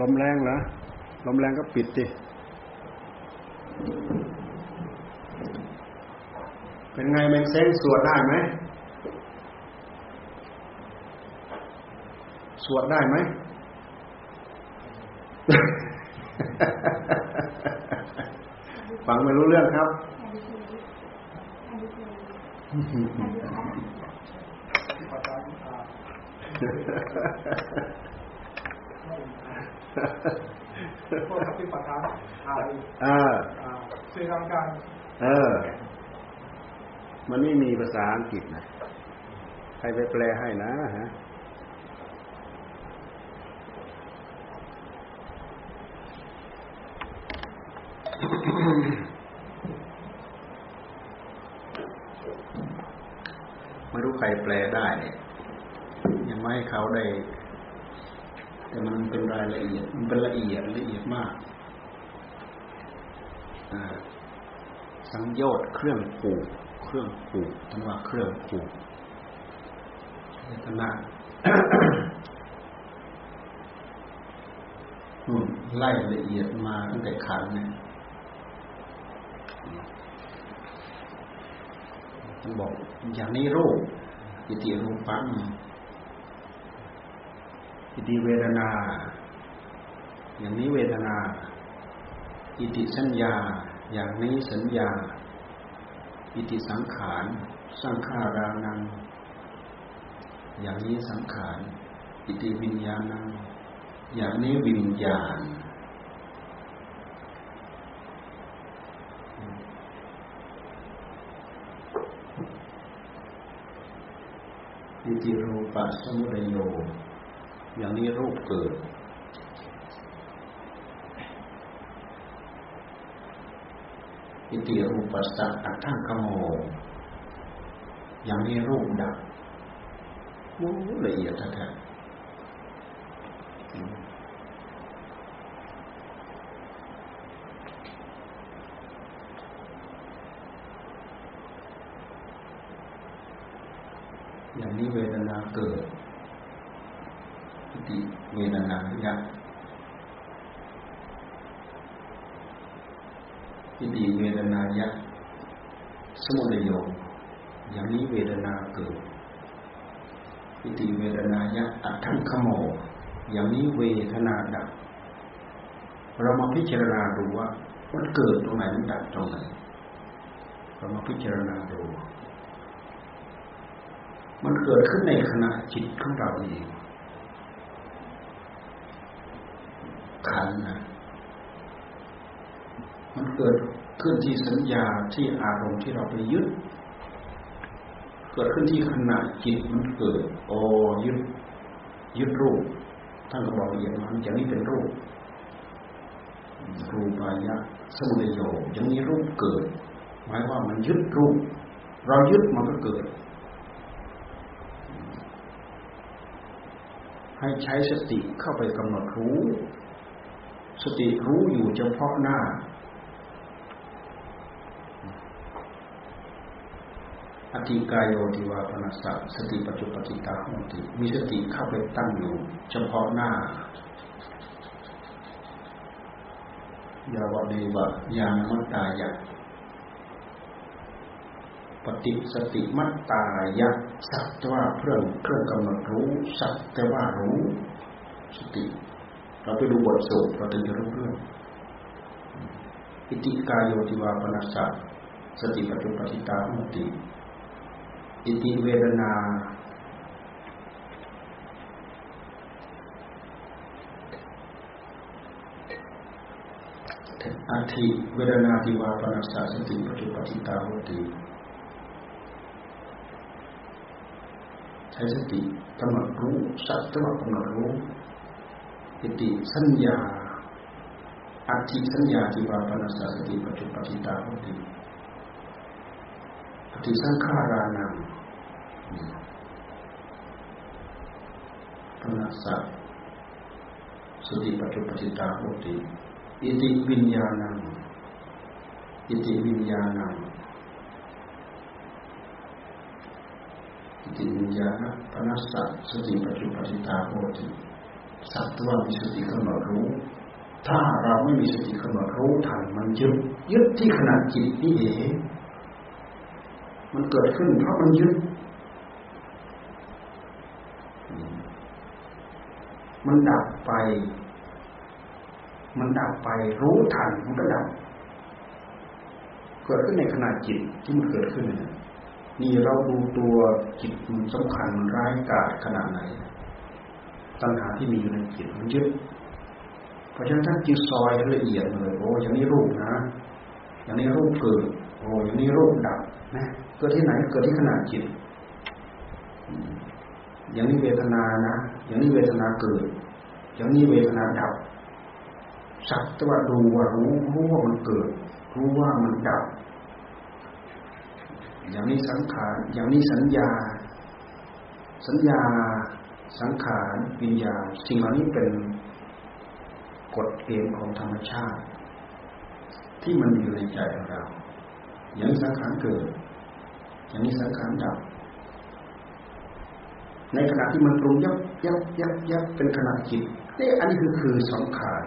ลมแรงเหรอลมแรงก็ปิดดิเป็นไงเมนเซงสวดได้ไหมสวดได้ไหมฟังไม่รู้เรื่องครับ พวกพิปัฏฐานอ่าอ่าสื่อทางการ เออ มันไม่มีภาษาอังกฤษนะ ใครไปแปลให้นะฮะไม่รู้ใครแปลได้เนี่ยยังไม่ให้เขาได้ แต่มันเป็นรายละเอียด มันเป็นละเอียดละเอียดมากสังโยชน์เครื่องปลูกเครื่องปลูกท่านว่าเครื่องปลูกเจตนาไล่ละเอียดมาตั้งแต่ขันเนี่ยท่านบอกอย่างนี้รูปอิติรูปัง อิติเวทนา อย่างนี้เวทนา อิติสัญญา อย่างนี้สัญญา อิติสังขารสังขารานัง อย่างนี้สังขาร อิติวิญญาณัง อย่างนี้วิญญาณ อิติรูปะสมุทโย อย่างนี้รูปเกิด อิติรูปัสสะอัตถังขโม อย่างนี้รูปดับโอ้ละเอียดแท้อย่างนี้เวทนาเกิด ติเวทนายักอิติเวทนายักสมุทัยโยอย่างนี้เวทนาเกิดอิติเวทนายักอัตถังขโม อย่างนี้เวทนาดับ เรามาพิจารณาดูว่ามันเกิดตรงไหนมันดับตรงไหน เรามาพิจารณาดู มันเกิดขึ้นในขณะจิตของเราเอง ขันนะมันเกิดขึ้นที่สัญญาที่อารมณ์ที่เราไปยึด เกิดขึ้นที่ขณะจิตมันเกิดโอ้ยึดยึดรูปท่านก็บอกอย่างนั้นอย่างนี้เป็นรูป รูปายะสมุทัยโยอย่างนี้รูปเกิด หมายว่ามันยึดรูป เรายึดมันก็เกิด ให้ใช้สติเข้าไปกำหนดรู้ สติรู้อยู่เฉพาะหน้า อธิกายโยติวาปนัสสะสติปัจจุปจิตาโหติมีสติเข้าไปตั้งอยู่เฉพาะหน้า ยาวเดวะยานมัตตายะปฏิสติมัตตายะสักแต่ว่าเครื่องเครื่องกำหนดรู้ สักแต่ว่ารู้ สติ เราไปดูบทสวดเราถึงจะรู้เรื่องอิติกายโยติวาปนัสสะสติปัจจุปติตาหุติอิติเวทนาอัติเวทนาติวาปนัสสะสติปัจจุปติตาหุติใช้สติกำหนดรู้สัตว์กำหนดรู้ิ ติสัญญาอัติสัญญาที่วาปนัสสติปัจจุปจิตาโหติอติสังขารานังปนัสสะสติปัจจุปจิตาโหติอิติวิญญาณังอิติวิญญาณังอิติวิญญาณปนัสสะสติปัจจุปจิตาโหติ สักว่ามีสติกำหนดรู้ ถ้าเราไม่มีสติกำหนดรู้ทันมันยึดยึดที่ขณะจิตนี่เองมันเกิดขึ้นเพราะมันยึด มันดับไป มันดับไปรู้ทันมันก็ดับ เกิดขึ้นในขณะจิตที่มันเกิดขึ้นนี่เราดูตัวจิตมันสำคัญมันร้ายกาจขนาดไหน ตัณหาที่มีอยู่ในจิตมันยึดเพราะฉะนั้นถ้าจิตซอยละเอียดเลยโอ้อย่างนี้รูปนะ อย่างนี้รูปเกิดโอ้อย่างนี้รูปดับนะเกิดที่ไหนเกิดที่ขนาดจิต อย่างนี้เวทนานะ อย่างนี้เวทนาเกิด อย่างนี้เวทนาดับสักแต่ว่าดูว่ารู้รู้ว่ามันเกิด รู้ว่ามันดับ อย่างนี้สังขารอย่างนี้สัญญา สัญญา สังขารวิญญาณสิ่งเหล่านี้เป็นกฎเกณฑ์ของธรรมชาติ ที่มันอยู่ในใจของเรา อย่างนี้สังขารเกิด อย่างนี้สังขารดับ ในขณะที่มันปรุงยับยับยับยับเป็นขณะจิตนี่อันนี้คือคือสังขาร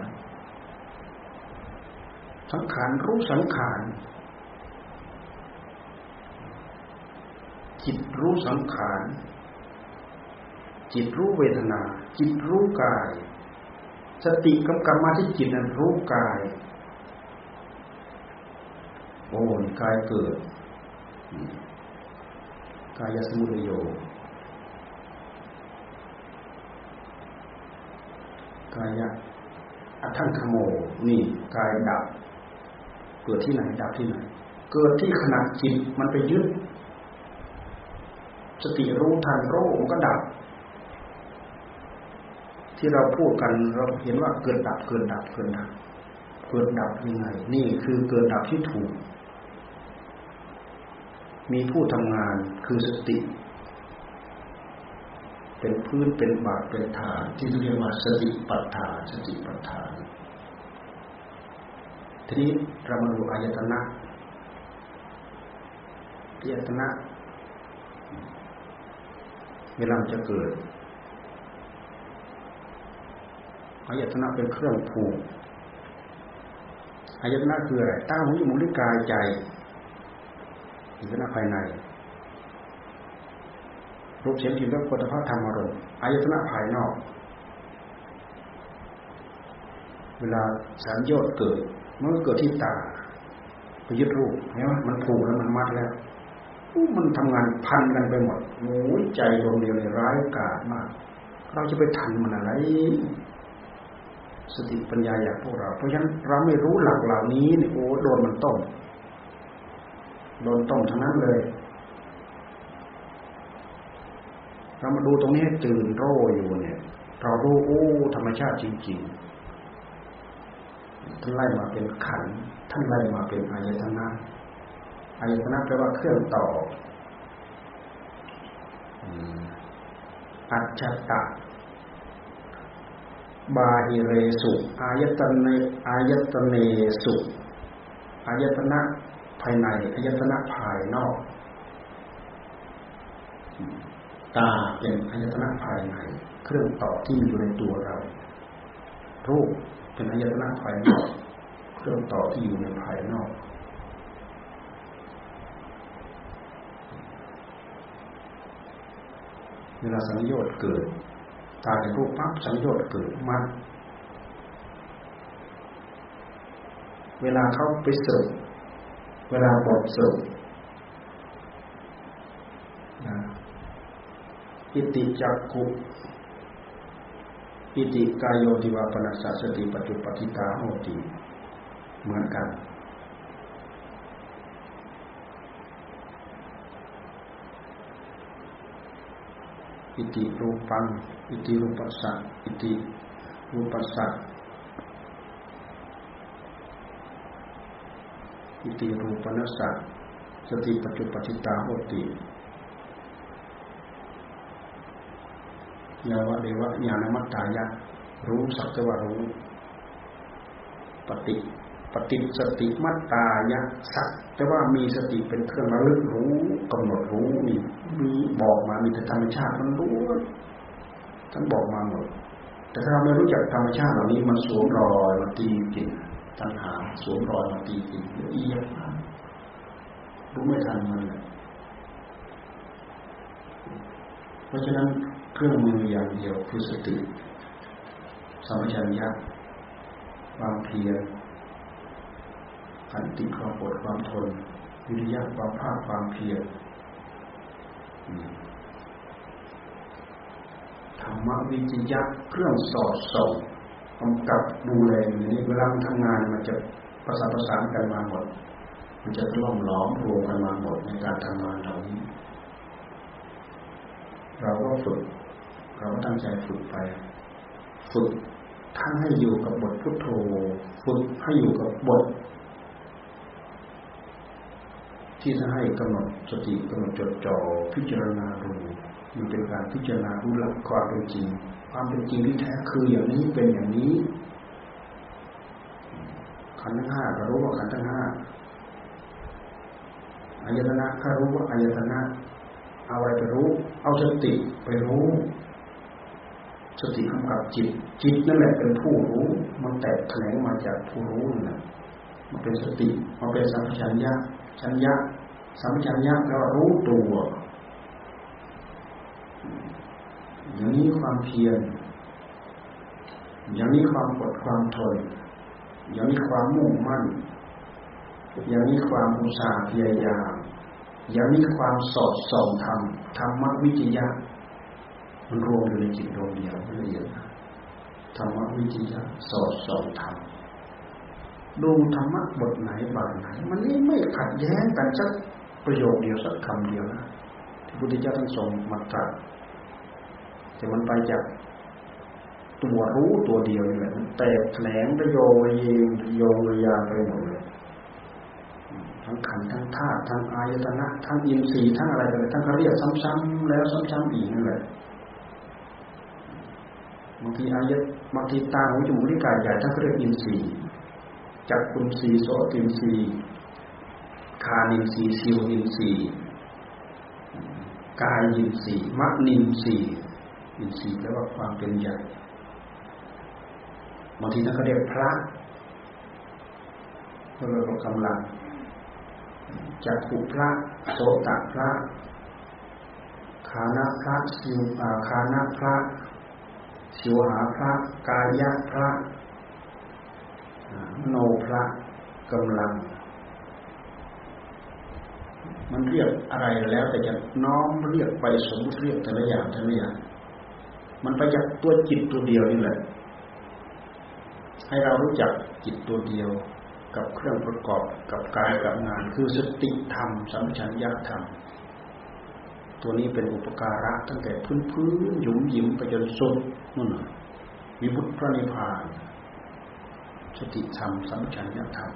สังขารรู้สังขารจิตรู้สังขาร จิตรู้เวทนา จิตรู้กาย สติกำกับมาที่จิตนั้นรู้กายโอ้กายเกิดกายสมุทโยกายะอัทังขโม นี่กายดับ เกิดที่ไหนดับที่ไหน เกิดที่ขณะจิตมันไปยึด สติรู้ทันรู้มันก็ดับ ที่เราพูดกันเราเห็นว่าเกิดดับเกิดดับเกิดดับ เกิดดับยังไง นี่คือเกิดดับที่ถูก มีผู้ทำงานคือสติ เป็นพื้นเป็นบาทเป็นฐานที่เรียกว่าสติปัฏฐานสติปัฏฐานทีนี้เรามาดูอายตนะอายตนะเวลาจะเกิด อายตนะเป็นเครื่องผูกอายตนะคืออะไรตั้งหูจมูกลิ้นกายใจอายตนะภายในรูปเสียงกลิ่นรสผลิภัณฑ์ธรรมอารมณ์อายตนะภายนอก เวลาสัญญาเกิดมันก็เกิดที่ตาไปยึดรูปเห็นไหมมันผูกแล้วมันมัดแล้วมันทำงานพันกันไปหมดโอ้ใจดวงเดียวเลยร้ายกาจมาก เราจะไปทันมันอะไร สติปัญญาอย่างพวกเรา เพราะฉะนั้นเราไม่รู้หลักเหล่านี้เนี่ยโอ้โดนมันต้มโดนต้มทั้งนั้นเลย เรามาดูตรงนี้ตื่นโร่อยู่เนี่ย เรารู้โอ้ธรรมชาติจริงๆท่านไล่มาเป็นขันท่านไล่มาเป็นอายตนะอายตนะแปลว่าเครื่องต่ออัจฉตะ บาหิเรสุอายตนะอายตเนสุอายตนะภายในอายตนะภายนอก ตาเป็นอายตนะภายใน เครื่องต่อที่มีอยู่ในตัวเรา รูปเป็นอายตนะภายนอก เครื่องต่อที่อยู่ในภายนอกเวลาสังโยชน์เกิด ตาในรูปปั๊บสังโยชน์เกิดมัดเวลาเขาไปสรุปเวลาบทสรุปอิติจักขุอิติกายโยติวาปนัสสติปัจจุปติตาโหติเหมือนกัน อิติรูปัง อิติรูปัสสะอิติรูปัสสะอิติรูปนัสสะสติปัจจุปติตาโหติยาวะเดวะญาณมัตตายะรู้สักแต่ว่ารู้ปฏิ ปฏิสติมัตตายะสักแต่ว่ามีสติเป็นเครื่องระลึกรู้กำหนดรู้มีมีบอกมามีแต่ธรรมชาติมันรู้ท่านบอกมาหมดแต่แต่ถ้าเราไม่รู้จักธรรมชาติเหล่านี้มันสวมรอยมาตีกินตัณหาสวมรอยมาตีกินละเอียดมากรู้ไม่ทันมันเลยเพราะฉะนั้นเครื่องมืออย่างเดียวคือสติสัมปชัญญะความเพียร ขันติความอดความทน วิริยะความภาคความเพียรธรรมวิจยะเครื่องสอดส่องกำกับดูแลอย่นี้เวลามันทำงานมันจะประสานประสานกันมาหมด มันจะล่อมล้อมรวมกันมาหมดในการทำงานเหล่านี้ เราก็ฝึก เราก็ตั้งใจฝึกไป ฝึกทั้งให้อยู่กับบทพุทโธ ฝึกให้อยู่กับบท ที่จะให้กำหนดสติกำหนดจดจ่อพิจารณาดูมันเป็นการพิจารณารู้หลักความเป็นจริง ความเป็นจริงที่แท้คืออย่างนี้เป็นอย่างนี้ขันธ์ทั้งห้าก็รู้ว่าขันธ์ทั้งห้าอายตนะก็รู้ว่าอายตนะเอาอะไรไปรู้ เอาสติไปรู้ สติกำกับจิต จิตนั่นแหละเป็นผู้รู้ มันแตกแขนงมาจากผู้รู้นั่นแหละมันเป็นสติมันเป็นสัมปชัญญะ ชัญญะสัมชัญญะแปลว่ารู้ตัวอย่างนี้ความเพียรอย่างนี้ความอดความทน อย่างนี้ความมุ่งมั่น อย่างนี้ความอุตสาห์พยายาม อย่างนี้ความสอดส่องธรรมธรรมวิจยะมันรวมอยู่ในจิตดวงเดียวไม่ละเอียดธรรมวิจยะสอดส่องธรรม ดูธรรมะบทไหนบาทไหน มันนี่ไม่ขัดแย้งกันสักประโยคเดียวสักคำเดียวนะที่พุทธเจ้าท่านทรงมาตรัสแต่มันไปจากตัวรู้ตัวเดียวนี่แหละมันแตกแขนงระโยงเยงโยงระยาไปหมดเลยทั้งขันทั้งธาตุทั้งอายตนะทั้งอินทรีย์ทั้งอะไรอะไรทั้งเขาเรียกซ้ำๆแล้วซ้ำๆอีกนั่นแหละบางทีอายตบางทีตาหูจมูกลิ้นกายใหญ่ทั้งเขาเรียกอินทรีย์ จักคุณสีโสตินสีคานินสีสิวนินสีกายยินสีมันินสีอินทรีแปลว่าความเป็นใหญ่บางทีท่นก็เรียกพระก็เรียกกำลังจักขุพระโสตพระคานะพระสิวคานะพระสิวหาพระ กายะพระ โนพระกำลัง มันเรียกอะไรแล้ว แต่จะน้อมเรียกไปสมมติเรียกแต่ละอย่างแต่ละอย่างมันไปจากตัวจิตตัวเดียวนี่แหละ ให้เรารู้จักจิตตัวเดียวกับเครื่องประกอบกับกายกับงาน คือสติธรรมสัมชัญญะธรรม ตัวนี้เป็นอุปการะตั้งแต่พื้นพื้นหยุมหยิมไปจนสุดนู่นวิบุตรพระนิพพาน สติธรรมสัมชัญญะธรรม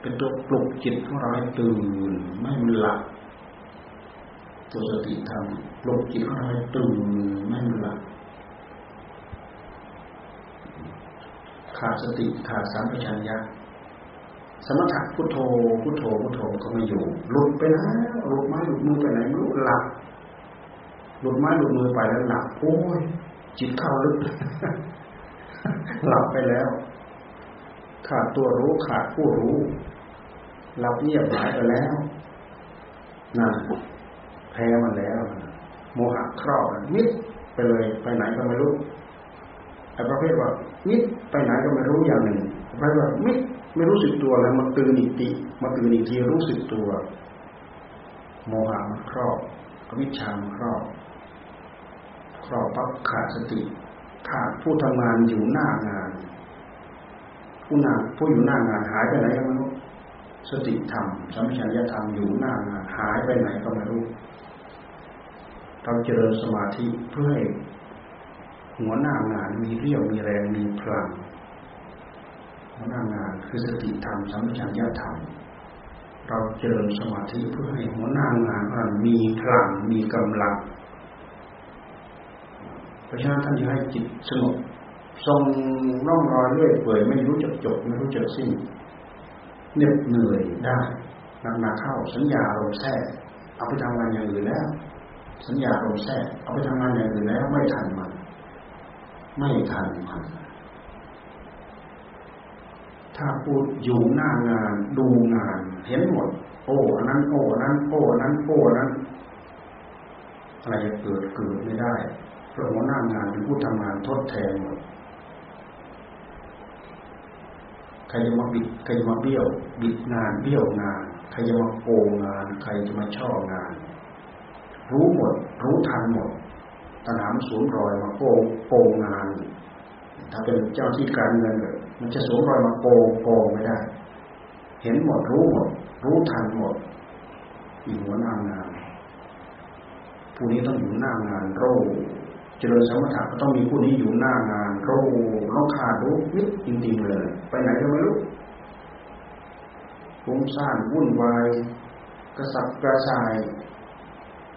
เป็นตัวปลุกจิตของเราให้ตื่นไม่มันหลับตัวสติธรรมปลุกจิตของเราให้ตื่นไม่มันหลับขาดสติขาดสัมปชัญญะสมถะพุทโธพุทโธพุทโธก็ไม่อยู่หลุดไปแล้วหลุดไม้หลุดมือไปไหนไม่รู้หลับหลุดไม้หลุดมือไปแล้วหลับโอ้ยจิตเข้าลึกหลับไปแล้ว ขาดตัวรู้ขาดผู้รู้หลับเงียบหายไปแล้วนั่นแพ้มันแล้ว โมหะครอบมิดไปเลยไปไหนก็ไม่รู้ไอ้ประเภทว่ามิดไปไหนก็ไม่รู้อย่างหนึ่งประเภทว่ามิดไม่รู้สึกตัวแล้วมันตื่นอีกทีมาตื่นอีกทีรู้สึกตัว โมหะมันครอบอวิชามันครอบ ครอบปั๊บขาดสติขาดผู้ทำงานอยู่หน้างาน ผู้นาผู้อยู่หน้างานหายไปไหนก็ไม่รู้สติธรรมสัมผัสญาธรรมอยู่หน้างานหายไปไหนก็ไม่รู้เราเจริญสมาธิเพื่อให้หัวหน้างานมีเรี่ยวมีแรงมีพลังหัวหน้างานคือสติธรรมสัมปชัญญะธรรมเราเจริญสมาธิเพื่อให้หัวหน้างานของเรามีพลังมีกำลัง เพราะฉะนั้นท่านจะให้จิตสงบ ทรงร่องรอยเรื่อยเปื่อยไม่รู้จักจบไม่รู้จักสิ้นเหน็ดเหนื่อยได้นักนาเข้าสัญญาลมแท้เอาไปทำงานอย่างอื่นแล้ว สัญญาลมแท้เอาไปทำงานอย่างอื่นแล้ว ไม่ทันมัน ไม่ทันมันถ้าพูดอยู่หน้างานดูงาน เห็นหมด โอ้อันนั้น โอ้อันนั้น โอ้อันนั้นโอ้อันนั้นอะไรจะเกิดเกิดไม่ได้เพราะหัวหน้างานเป็นผู้ทำงานทดแทนหมด ใครจะมาบิดใครจะมาเบี้ยว บิดงานเบี้ยวงาน ใครจะมาโกงงาน ใครจะมาช่องาน รู้หมด รู้ทันหมดตัณหาสูงรอยมาโกงโกงงาน ถ้าเป็นเจ้าที่การเงินมันจะสูงรอยมาโกงโกงไม่ได้ เห็นหมดรู้หมด รู้ทันหมดอยู่หัวหน้างานผู้นี้ต้องอยู่หน้างานโรเจริญสมถะก็ต้องมีผู้นี้อยู่หน้างาน โรต้องขาดรู้นิดจริงๆเลย ไปไหนก็ไม่รู้ฟุ้งซ่านวุ่นวายกระสับกระส่าย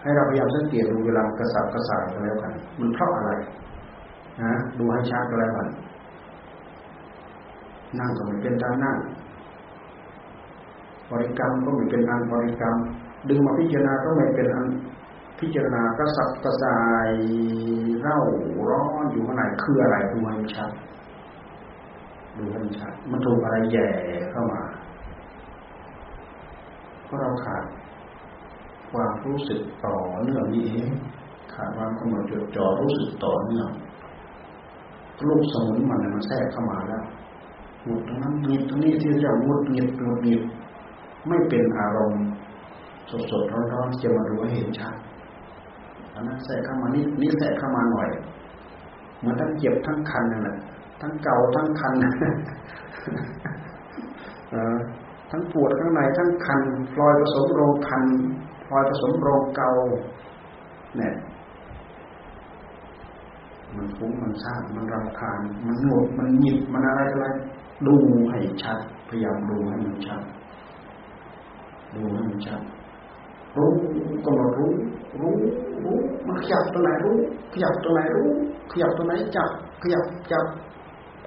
ให้เราพยายามสังเกตดูเวลากระสับกระส่ายกันแล้วกัน มันเพราะอะไรนะดูให้ชัดกันแล้วกันนั่งก็ไม่เป็นการนั่งบริกรรมก็ไม่เป็นอันบริกรรม ดึงมาพิจารณาก็ไม่เป็นอัน พิจารณากระสับกระส่ายเร่าร้อนอยู่ข้างในคืออะไรดูให้ชัดดูให้ชัดมันถูกอะไรแย่เข้ามาเพราะเราขาดความรู้สึกต่อเนื่องนี่เองขาดความกำหนดจดจ่อรู้สึกต่อเนื่องลูกสมุนมันมันแทรกเข้ามาแล้วหมดตรงนั้นหงิดตรงนี้ที่เรียกงดหงิดงดหงิดไม่เป็นอารมณ์สดสดร้อนร้อนจะมาดูให้เห็นชัด อันนั้นแทรกเข้ามานิดนี้แทรกเข้ามาหน่อยเหมือนทั้งเจ็บทั้งคันนั่นแหละทั้งเก่าทั้งคันทั้งปวดข้างในทั้งคันพลอยผสมโรคันพลอยผสมโรเก่าเนี่ยมันฟุ้งมันซ่านมันรำคาญมันหงดมันหยิบมันอะไรอะไรดูให้ชัด พยายามดูให้มันชัดดูให้มันชัดรู้กำหนดรู้รู้ รู้มันขยับตัวไหนรู้ ขยับตัวไหนรู้ ขยับตัวไหนจับ ขยับจับ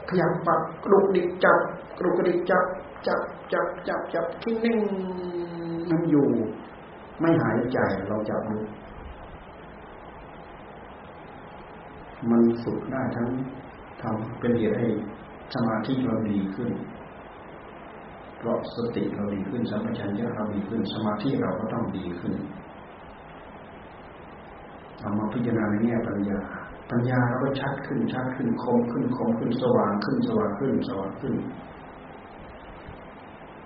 ขยับปักกระดุกดิกจับกระดุกกระดิกจับจับจับจับจับทิ้งนิ่งมันอยู่ ไม่หายใจเราจับดูมันฝึกได้ทั้งทำเป็นเหตุให้สมาธิเราดีขึ้น เพราะสติเราดีขึ้นสัมปชัญญะเราดีขึ้น สมาธิเราก็ต้องดีขึ้น เอามาพิจารณาในแง่ปัญญา ปัญญาเราก็ชัดขึ้นชัดขึ้นคมขึ้นคมขึ้นสว่างขึ้นสว่างขึ้นสว่างขึ้น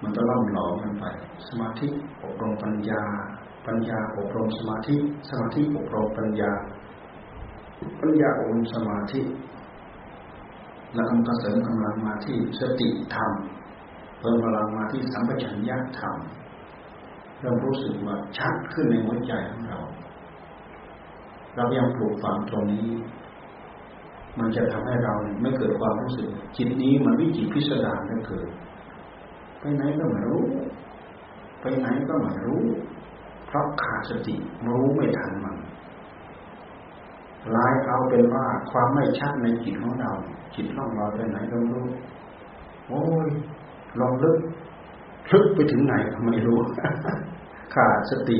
มันก็ล่อมหลอมกันไป สมาธิอบรมปัญญา ปัญญาอบรมสมาธิ สมาธิอบรมปัญญา ปัญญาอบรมสมาธิ แล้วก็เสริมกำลังมาที่สติธรรมเพิ่มพลังมาที่สัมปชัญญะธรรมเริ่มรู้สึกว่าชัดขึ้นในหัวใจของเรา เรายังปลูกฝังตรงนี้ มันจะทำให้เราไม่เกิดความรู้สึก จิตนี้มันวิจิตพิสดารได้เกิดไปไหนก็ไม่รู้ ไปไหนก็ไม่รู้ เพราะขาดสติรู้ไม่ทันมันลายเอาเป็นว่าความไม่ชัดในจิตของเรา จิตล่องลอยไปไหนก็ไม่รู้ โอ้ยลองลึกลึกไปถึงไหนก็ไม่รู้ขาดสติ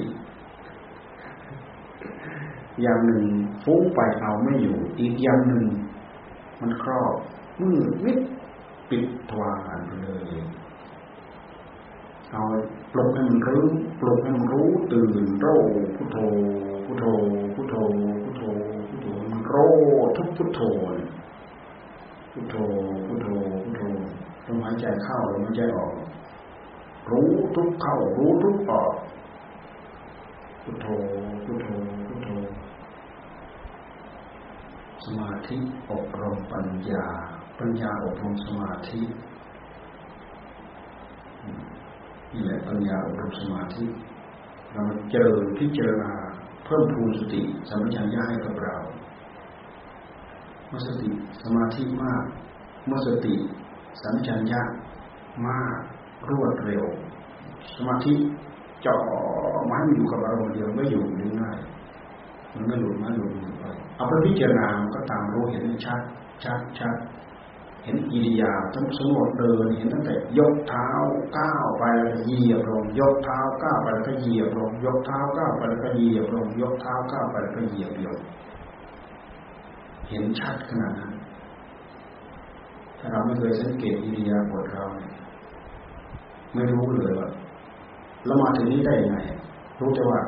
อย่างหนึ่งฟุ้งไปเอาไม่อยู่ อีกอย่างหนึ่ง มันครอบมืดมิดปิดทวารไปเลยเอาปลุกให้มันรู้ปลุกให้มันรู้ตื่นโรพุทโธพุทโธพุทโธพุทโธโรทุกพุทโธพุทโธพุทโธพุทโธลมหายใจเข้าลมหายใจออก รู้ทุกเข้ารู้ทุกออกพุทโธพุทโธพุทโธ สมาธิอบรมปัญญา ปัญญาอบรมสมาธินี่แหละปัญญาอบรมสมาธิ เราเจริญพิจารณาเพิ่มพูนสติสัมปชัญญะให้กับเรามื่อสติสมาธิมาก เมื่อสติสัมชัญญะมากรวดเร็ว สมาธิจ่อมาให้มันอยู่กับอารมณ์เดียวไม่อยู่ง่ายมันไม่หลุดไม่หลุด เอาไปพิจารณาก็ตามรู้เห็นชัดชัดชัดเห็นอิริยาทั้งสมมติเดินเห็นตั้งแต่ยกเท้าก้าวไปแล้วก็เหยียบลงยกเท้าก้าวไปแล้วก็เหยียบลงยกเท้าก้าวไปแล้วก็เหยียบลงยกเท้าก้าวไปแล้วก็เหยียบลงเห็นชัดขนาดนั้นถ้าเราไม่เคยสังเกตอิริยาบถเราเนี่ยไม่รู้เลยว่าเรามาถึงนี้ได้ยังไงรู้แต่ว่า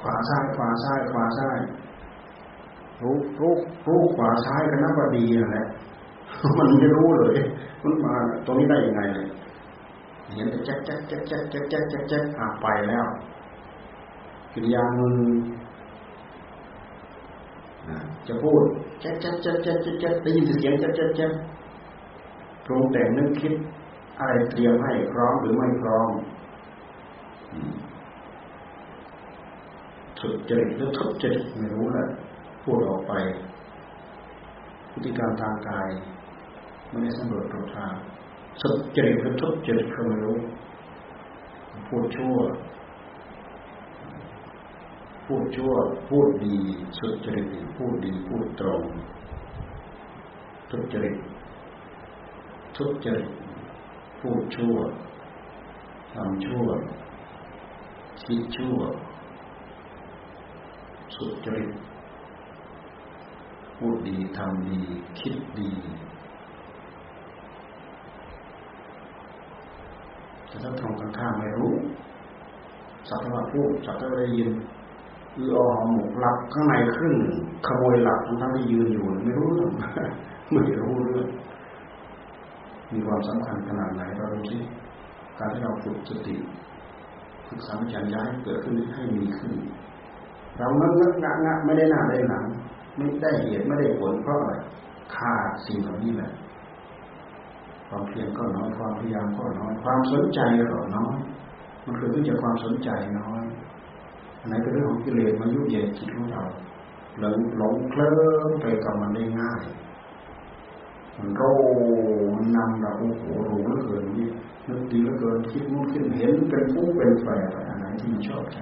ขวาซ้ายขวาซ้ายขวาซ้าย รู้รู้รู้ขวาซ้ายกันนับว่าดีนั่นแหละมันไม่รู้เลย มันมาตรงนี้ได้ยังไงเลยเห็นแต่แจ๊กแจ๊กแจ๊กแจ๊กแจ๊กแจ๊กแจ๊กแจ๊กอ่าไปแล้วกิริยามือจะพูดแจ๊กแจ๊กแจ๊กแจ๊กแจ๊กได้ยินเสียงแจ๊กแจ๊กแจ๊กปรุงแต่งนึกคิด อะไรเตรียมให้พร้อมหรือไม่พร้อมสุดจริตหรือทุจริตไม่รู้แหละ พูดออกไป พฤติกรรมทางกายไม่ได้สำรวจตรวจทางสุดจริตหรือทุจริตก็ไม่รู้พูดชั่ว พูดชั่ว พูดดี สุดจริตพูดดีพูดตรงทุจริตทุจริตพูดชั่วทำชั่วคิดชั่ว สุจริต พูดดีทำดี คิดดีแต่ถ้าตรงกันข้ามไม่รู้สัตว์ว่าพูดสัตว์ได้ยินคือออหมกหลับข้างในครึ่งขโมยหลับทั้งที่ยืนอยู่ไม่รู้เรื่องไม่รู้เรื่องมีความสำคัญขนาดไหนเราดูสิการที่เราฝึกสติฝึกสัมผัสย้ายเกิดขึ้นให้มีขึ้น เราเงกงะงะไม่ได้หน้าได้หลัง ไม่ได้เหตุไม่ได้ผลเพราะอะไรขาดสิ่งเหล่านี้แหละความเพียรก็น้อยความพยายามก็น้อยความสนใจก็น้อยมันเกิดขึ้นจากความสนใจน้อยอันไหนเป็นเรื่องของกิเลสมายุ่งเหยิงจิตของเราหลงหลงเคลิ้มไปกับมันได้ง่ายมันโรมันนำเราโอ้โหรู้เหลือเกินนี่นึกดีเหลือเกินคิดนู่นขึ้นเห็นเป็นผู้เป็นแฝงอันไหนที่มันชอบใจ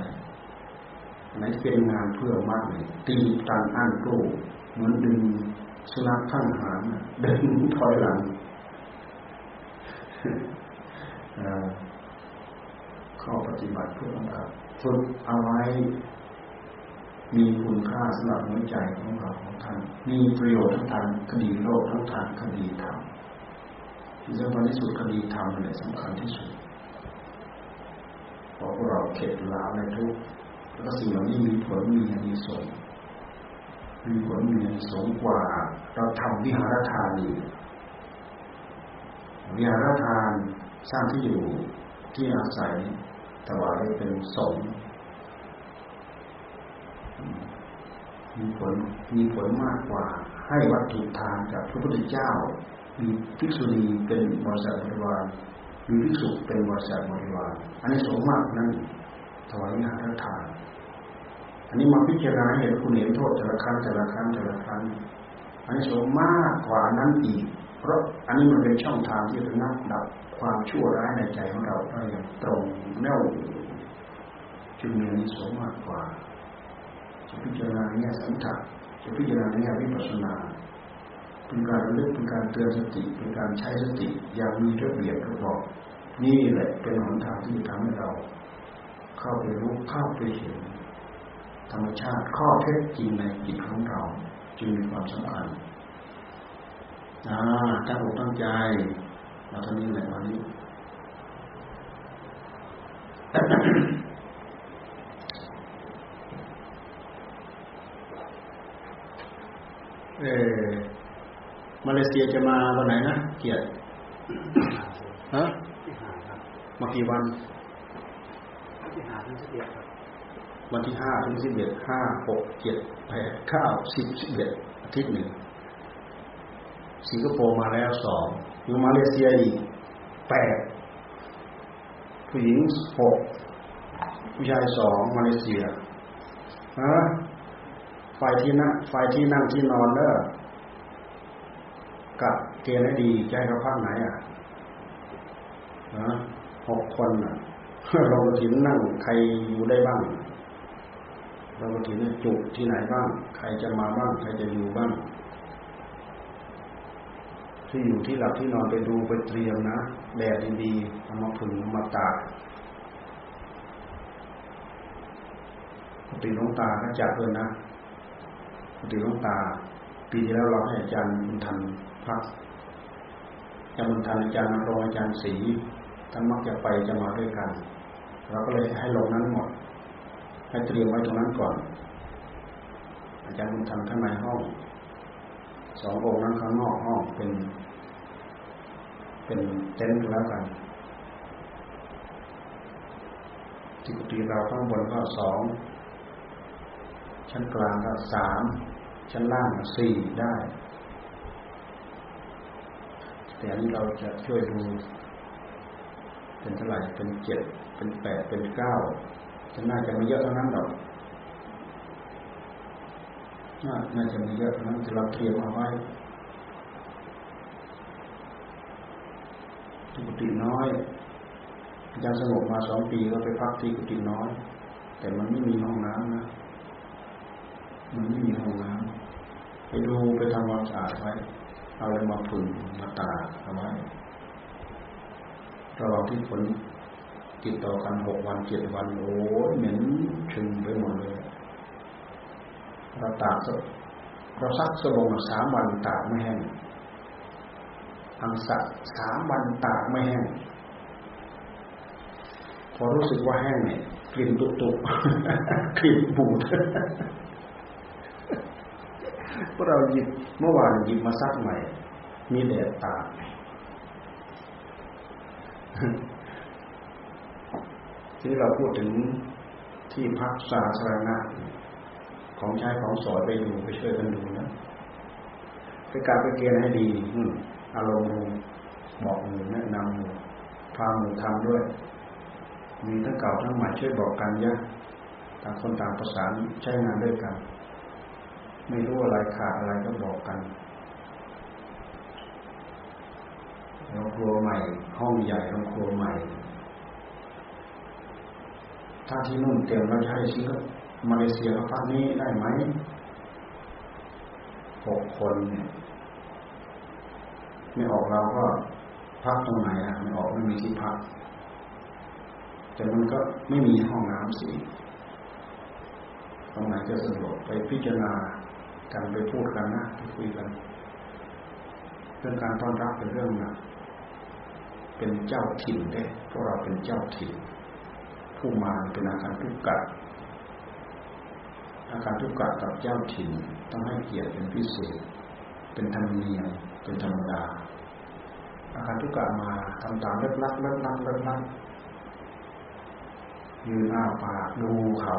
ไหนเป็นงานเพื่อมากเลยตีตันอ่านตู้เหมือนดึงสุนัขข้างหางดึงถอยหลังข้อปฏิบัติเพื่อครับฝึกเอาไว้ มีคุณค่าสำหรับหัวใจของเราของท่านมีประโยชน์ทั้งทางคดีโลกทั้งทางคดีธรรมที่สำคัญที่สุดคดีธรรมนี่สำคัญที่สุดเพราะพวกเราเข็ดหลาในทุก แล้วก็สิ่งเหล่านี้มีผลมีอานิสงส์มีผลมีอานิสงส์กว่า เราทำวิหารทานนี่วิหารทานสร้างที่อยู่ที่อาศัยถวายเป็นสงมีผลมีผลมากกว่า ให้วัตถุทานกับพระพุทธเจ้า มีภิกษุณีเป็นบริษัทบริวารมีภิกษุเป็นบริษัทบริวารอันนี้สงมากนั้น ถวายงานรัทานอันนี้มาพิจารณาเห็นคุณเห็นโทษแต่ละครั้งแต่ละครั้งแต่ละครั้งอันนี้สงมากกว่านั้นอีก เพราะอันนี้มันเป็นช่องทางที่จะนับดับความชั่วร้ายในใจของเราได้อย่างตรงแน่วจึงมีอันนี้สงมากกว่า จะพิจารณาในแง่สัมผัสจะพิจารณาในแง่วิปัสสนาเป็นการระลึกเป็นการเตือนสติ เป็นการใช้สติอย่างมีระเบียบระบอกนี่แหละเป็นหนทางที่จะทำให้เรา เข้าไปรู้เข้าไปเห็นธรรมชาติข้อเท็จจริงในจิตของเรา จึงมีความสำคัญอ่าตั้งอกตั้งใจเราทำนี้แหละวันนี้เออมาเลเซียจะมาวันไหนนะ เกียรติฮะมากี่วัน วันที่ห้าถึงสิบเอ็ดวันที่ห้าถึงสิบเอ็ดห้าหกเจ็ดแปดเก้าสิบสิบเอ็ดอาทิตย์หนึ่งสิงคโปร์มาแล้วสองอยู่มาเลเซียอีกแปดผู้หญิงหกผู้ชายสองมาเลเซียฮะไฟที่นั่งไฟที่นั่งที่นอนเด้อกับเกณฑ์ให้ดีใจเขาพักไหนอะนะหกคนอะ เราถินนั่งใครอยู่ได้บ้างเราถินจุที่ไหนบ้าง ใครจะมาบ้าง ใครจะอยู่บ้าง ที่อยู่ที่หลับที่นอนไปดูไปเตรียมนะแดดดีๆเอามาผึ่งมาตากปกติน้องตาก็จัดเลยนะปกติหลวงตา ปีที่แล้วเราให้อาจารย์บุญทันพักอาจารย์บุญทันอาจารย์นรงอาจารย์ศรีท่านมักจะไปจะมาด้วยกัน เราก็เลยให้ลงนั้นหมด ให้เตรียมไว้ตรงนั้นก่อน อาจารย์บุญทันข้างในห้องสององค์นั้นข้างนอกห้องเป็น เป็นเต็นท์แล้วกันที่กุฏิเราข้างบนก็สองชั้นกลางก็สามชั้นล่างสี่ได้ แต่อันนี้เราจะช่วยดู เป็นเท่าไหร่เป็นเจ็ด เป็นแปดเป็นเก้าจะน่าจะไม่เยอะเท่านั้นหรอกน่าน่าจะมีเยอะนั้นแต่เราเตรียมเอาไว้กุฏิน้อยอาจารย์สงบมาสองปีก็ไปพักที่กุฏิน้อย แต่มันไม่มีห้องน้ำนะ มันไม่มีห้องน้ำไปดูไปทำความสะอาดไว้เอาอะไรมาผึ่งมาตาเอาไว้ระหว่างที่ฝน ติดต่อกันหกวันเจ็ดวันโอ้เหม็นถึงไปหมดเลยเราตากเราซักสบงสามวันตากไม่แห้งอังสักสามวันตากไม่แห้งพอรู้สึกว่าแห้งเนี่ยกลิ่นตุกตุกกลิ่นบูดพวกเราหยิบเมื่อวานหยิบมาซักใหม่ มีแดดตาก ที่เราพูดถึงที่พักสาธารณะของใช้ของสอยไปดูไปช่วยกันดูนะไปการไปเกณฑ์ให้ดีอารมณ์บอกมือแนะนำมือพามือทำด้วย มีทั้งเก่าทั้งใหม่ช่วยบอกกันยะต่างคนต่างประสานใช้งานด้วยกัน ไม่รู้อะไรขาดอะไรก็บอกกันโรงครัวใหม่ ห้องใหญ่โรงครัวใหม่ ถ้าที่นู่นเต็มแล้วจะให้ซิงก็มาเลเซียเขาพักนี้ได้ไหมหกคนเนี่ยไม่ออกเราก็พักตรงไหนอะไม่ออกไม่มีที่พัก แต่มันก็ไม่มีห้องน้ำสิตรงไหนจะสะดวกไปพิจารณากันไปพูดกันนะไปคุยกันเรื่องการต้อนรับเป็นเรื่องนักเป็นเจ้าถิ่นได้พวกเราเป็นเจ้าถิ่น ผู้มาเป็นอาการทุกข์กัดอาการทุกข์กัดกับเจ้าถิ่นต้องให้เกียรติเป็นพิเศษ เป็นธรรมเนียมเป็นธรรมดา อาการทุกข์กัดมาทำตามเลิกลักเลิกลักเลิกลักยืนอ้าปากดูเขา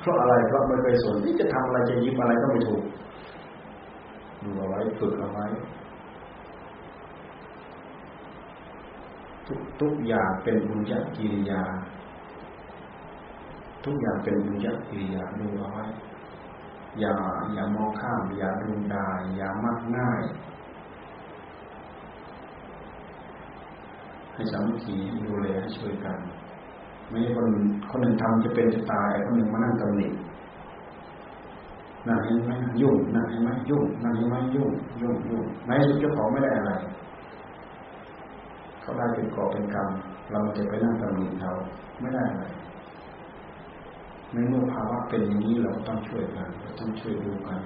เพราะอะไรเพราะไม่เคยสนที่จะทำอะไรจะยิบอะไรก็ไม่ถูกดูเอาไว้ฝึกเอาไว้ ทุกทุกอย่างเป็นบุญญกิริยา ทุกอย่างเป็นบุญญกิริยาดูเอาไว้อย่าอย่ามองข้าม อย่าดูดายอย่ามักง่าย ให้สามัคคีดูแลให้ช่วยกัน ไม่ใช่คนคนหนึ่งทำจะเป็นจะตายคนหนึ่งมานั่งตำหนินั่นเห็นไหมยุ่งนั่นเห็นไหมยุ่งนั่นเห็นไหมยุ่งยุ่งยุ่งในสุดเจ้าของไม่ได้อะไร เขาได้เป็นก่อเป็นกรรม เราจะไปนั่งตำหนิเขาไม่ได้อะไรในเมื่อภาวะเป็นอย่างนี้เราต้องช่วยกันเราต้องช่วยดูกัน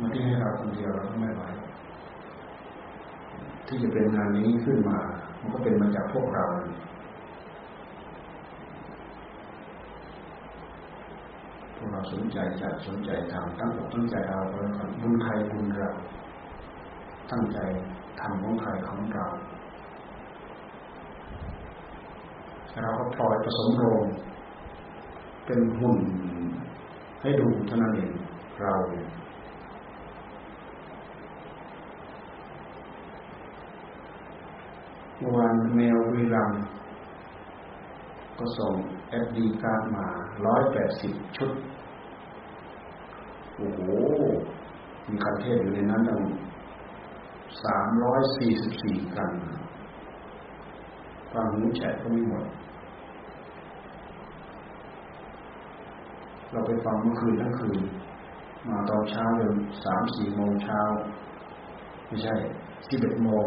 มาที่ให้เราคนเดียวเราไม่ไหวที่จะเป็นงานนี้ขึ้นมา มันก็เป็นมาจากพวกเราพวกเราสนใจจะสนใจทำตั้งอกตั้งใจเอาไปบุญใครบุญเราตั้งใจ ทำของใครของเราเราก็ปล่อยผสมโรงเป็นหุ่นให้ดูเท่านั้นเองเราวานแมววีรัมก็ส่งเอฟดีการ์มาร้อยแปดสิบชุด โอ้โห มีคันเทศอยู่ในนั้นตั้ง สามร้อยสี่สิบสี่กันฟังหูแฉะก็ไม่หมด เราไปฟังเมื่อคืนทั้งคืน มาตอนเช้าจนสามสี่โมงเช้า ไม่ใช่สิบเอ็ดโมง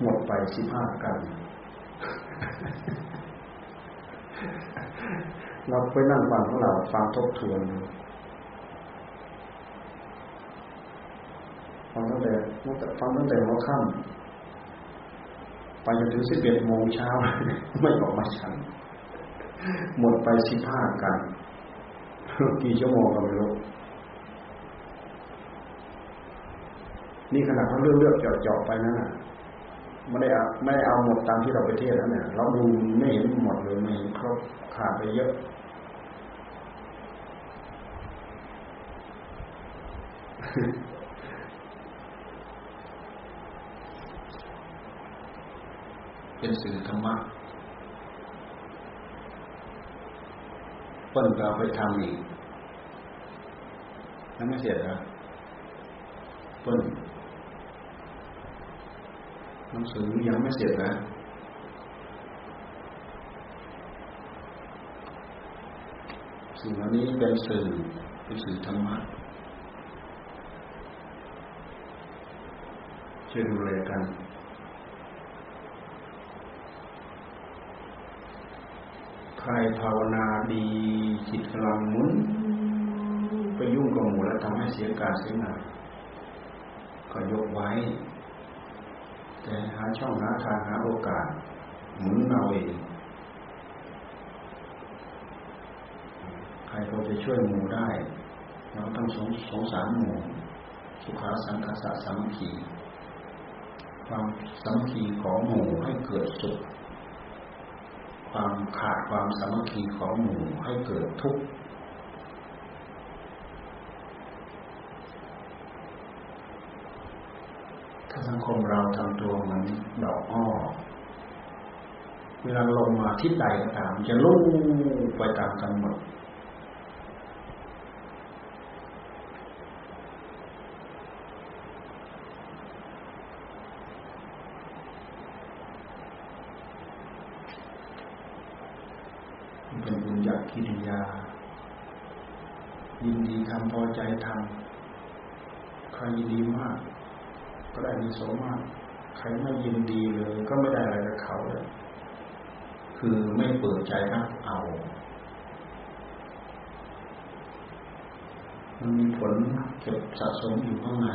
หมดไปสิบห้ากัน เราไปนั่งฟังของเราฟังทบทวน ฟังตั้งแต่ฟังตั้งแต่หัวค่ำไปจนถึงสิบเอ็ดโมงเช้าไม่ออกมาฉัน หมดไปสิบห้ากันกี่ชั่วโมงก็ไม่รู้นี่ขนาดเขาเลือกเลือกเจาะๆไปนั่นน่ะไม่ได้ไม่ได้เอาหมดตามที่เราไปเทศแล้วเนี่ย เราดูไม่เห็นหมดเลยไม่เห็นครบขาดไปเยอะ เป็นสื่อธรรมะเปิ้ลก็เอาไปทำอีกนั่นไม่เสร็จแล้วเปิ้ลหนังสือยังไม่เสร็จนะสิ่งเหล่านี้เป็นสื่อเป็นสื่อธรรมะช่วยดูแลกัน ใค รภาวนาดีจิตกำลังมุนไปยุ่งกับหมูแล้วทำให้เสียการเสียงานก็ยกไว้ แต่หาช่องหาทางหาโอกาสหมุนเอาเองใครพอจะช่วยหมูได้เราต้องสงสงสารหมูสุขาสังคสะสามัคคีความสามัคคีของหมูให้เกิดสุข ความขาดความสามัคคีของหมู่ให้เกิดทุกข์ถ้าสังคมเราทำตัวเหมือนดอกอ้อเวลาลงมาทิศใดก็ตามจะลุ่ไปตามกันหมดเป็นบุญญา กิริยา ยินดีทำพอใจทำใครยินดีมาก ก็ได้มีโสมาก ใครไม่ยินดีเลย ก็ไม่ได้อะไรกับเขาเลยคือไม่เปิดใจรับเอา มันมีผลเก็บสะสมอยู่ข้างใน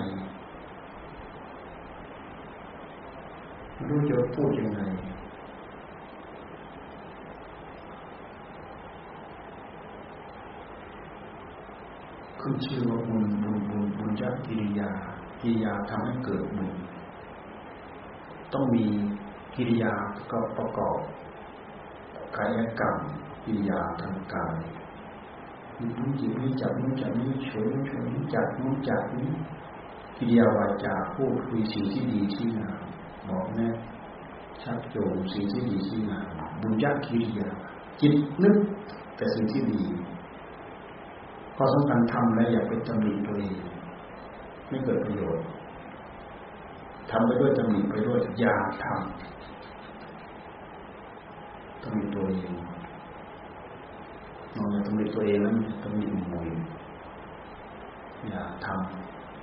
รู้จะพูดยังไง ขึ้นชื่อว่าบุญบุญบุญบุญจักกิริยากิริยาทำให้เกิดบุญต้องมีกิริยาก็ประกอบกายกรรมกิริยาทางกายมีนู้จิตนี้จับนู้จับนี้เฉยนู้เฉยนี้จับนู้จับนี้กิริยาวาจาพูดคุยสิ่งที่ดีที่งามบอกแน่ชักโจมสิ่งที่ดีที่งามบุญญากิริยาจิตนึกแต่สิ่งที่ดี ข้อสำคัญทำแล้วอย่าไปจำหนิตัวเองไม่เกิดประโยชน์ทำไปด้วยจำหนิไปด้วยอย่าทำตำหนิตัวเองนอกจากตำหนิตัวเองแล้วตำหนิหมู่อย่าท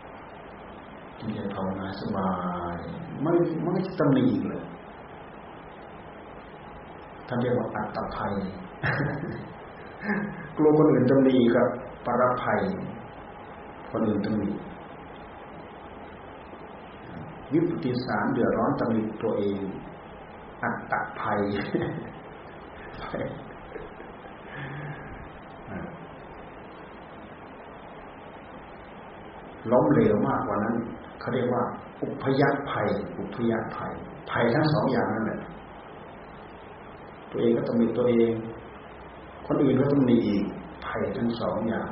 ำจึงจะภาวนาสบายไม่ไม่จะตำหนิอีเลยท่านเรียกว่าอัตตภัยกลัวคนอื่นตำหนิครับ ปรภัย คนอื่นตำหนิวิปติสารเดือดร้อนตำหนิตัวเอง อัตตภัยล้มเหลวมากกว่านั้นเขาเรียกว่า อุพยัคภัย อุพยัคภัย ภัยทั้งสองอย่างนั่นแหละตัวเองก็ตำหนิตัวเอง คนอื่นก็ตำหนิอีก ภัยทั้งสองอย่าง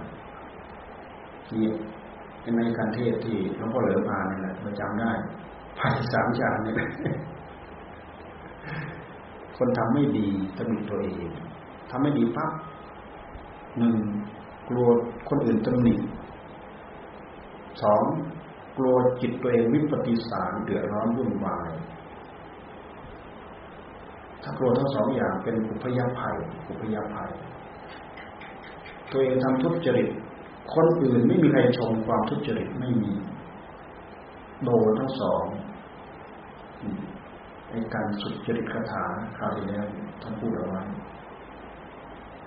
นี่ในการเทศที่หลวงพ่อเหลือมาเนี่ยแหละเราจำได้ภัยสามอย่างเนี่ยคนทำไม่ดีตำหนิตัวเองทำไม่ดีปั๊บหนึ่งกลัวคนอื่นตำหนิสองกลัวจิตตัวเองวิปฏิสารเดือดร้อนวุ่นวาย ถ้ากลัวทั้งสองอย่างเป็นอุพยาภัยอุพยาภัย ตัวเองทำทุจริต คนอื่นไม่มีใครชมความทุจริตไม่มี โดนทั้งสองในการสุดจริตคาถาคราวที่แล้วท่านพูดเอาไว้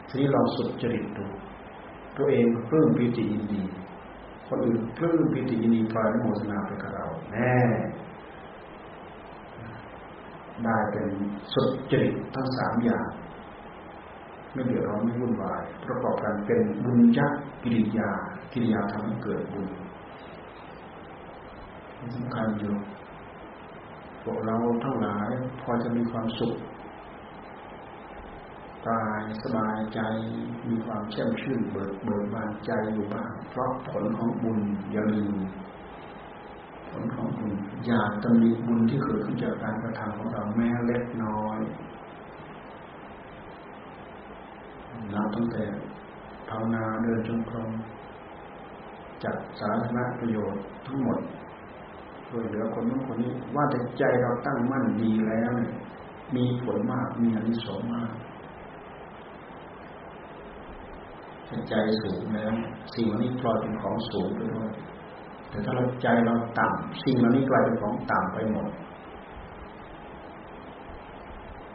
ทีนี้ลองสุดจริตดู ตัวเองเพิ่มปิติยินดี คนอื่นปลื้มปิติยินดีพลอยโมทนาไปกับเราแน่ได้เป็นสุดจริตทั้งสามอย่าง ไม่เดือดร้อนไม่วุ่นวาย ประกอบกันเป็นบุญยักกิริยา กิริยาทำให้เกิดบุญสำคัญอยู่พวกเราทั้งหลายพอจะมีความสุขกายสบายใจมีความแช่มชื่นเบิกเบิกบานใจอยู่บ้างเพราะผลของบุญอย่าลืมผลของบุญอย่าตำหนิบุญที่เกิดขึ้นจากการกระทำของเราแม้เล็กน้อย นับตั้งแต่ภาวนาเดินจงกรมจัดสาธารณประโยชน์ทั้งหมดช่วยเหลือคนนู้นคนนี้ ว่าแต่ใจเราตั้งมั่นดีแล้วมีผลมากมีอนิสงส์มากใจสูงแล้วสิ่งเหล่านี้กลายเป็นของสูงไปด้วยแต่ถ้าเราใจเราต่ำสิ่งเหล่านี้กลายเป็นของต่ำไปหมด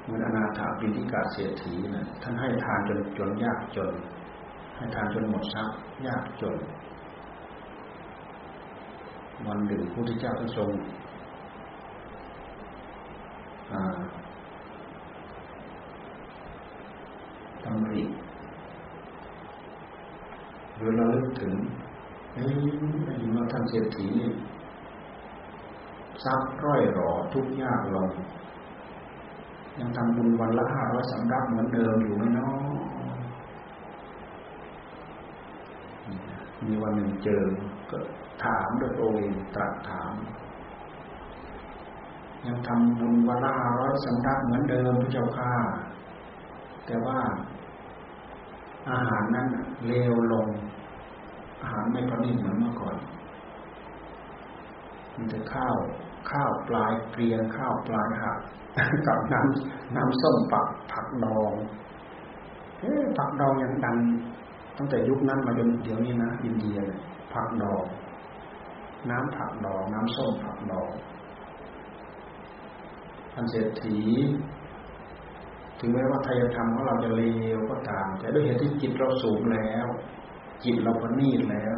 เหมือนอนาถาปิณิกาเศรษฐีนะท่านให้ทานจนจนยากจน ให้ทานจนหมดทรัพย์ยากจน วันหนึ่งพระพุทธเจ้าทรงตำริหรือเราลึกถึงเอ้ยว่าท่านเศรษฐีนี่ทรัพย์ร้อยหรอทุกยากลง ยังทำบุญวันละห้าร้อยสำรับเหมือนเดิมอยู่ไหมเนาะมีวันหนึ่งเจอ ก็ถามด้วยตัวเองตรัสถาม ยังทำบุญวันละห้าร้อยสำรับเหมือนเดิมพระเจ้าค่ะ แต่ว่าอาหารนั้นเลวลง อาหารไม่ประณีตเหมือนเมื่อก่อน มันจะข้าว ข้าวปลายเกลียนข้าวปลายหัก กับน้ำน้ำส้มปักผักดองเอ๊ผักดองยังดังตั้งแต่ยุคนั้นมาจนเดี๋ยวนี้นะอินเดียผักดอง น้ำผักดอง น้ำส้มผักดองท่านเศรษฐีถึงแม้ว่าทายธรรมของเราจะเลวก็ตาม แต่ด้วยเหตุที่จิตเราสูงแล้ว จิตเราประณีตแล้ว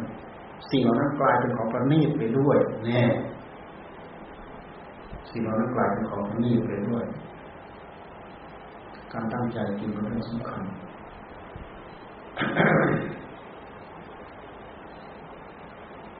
สิ่งเหล่านั้นกลายเป็นของประณีตไปด้วย แน่ ที่เราได้กลายเป็นของนี่ไปด้วย การตั้งใจจริงเป็นเรื่องสำคัญ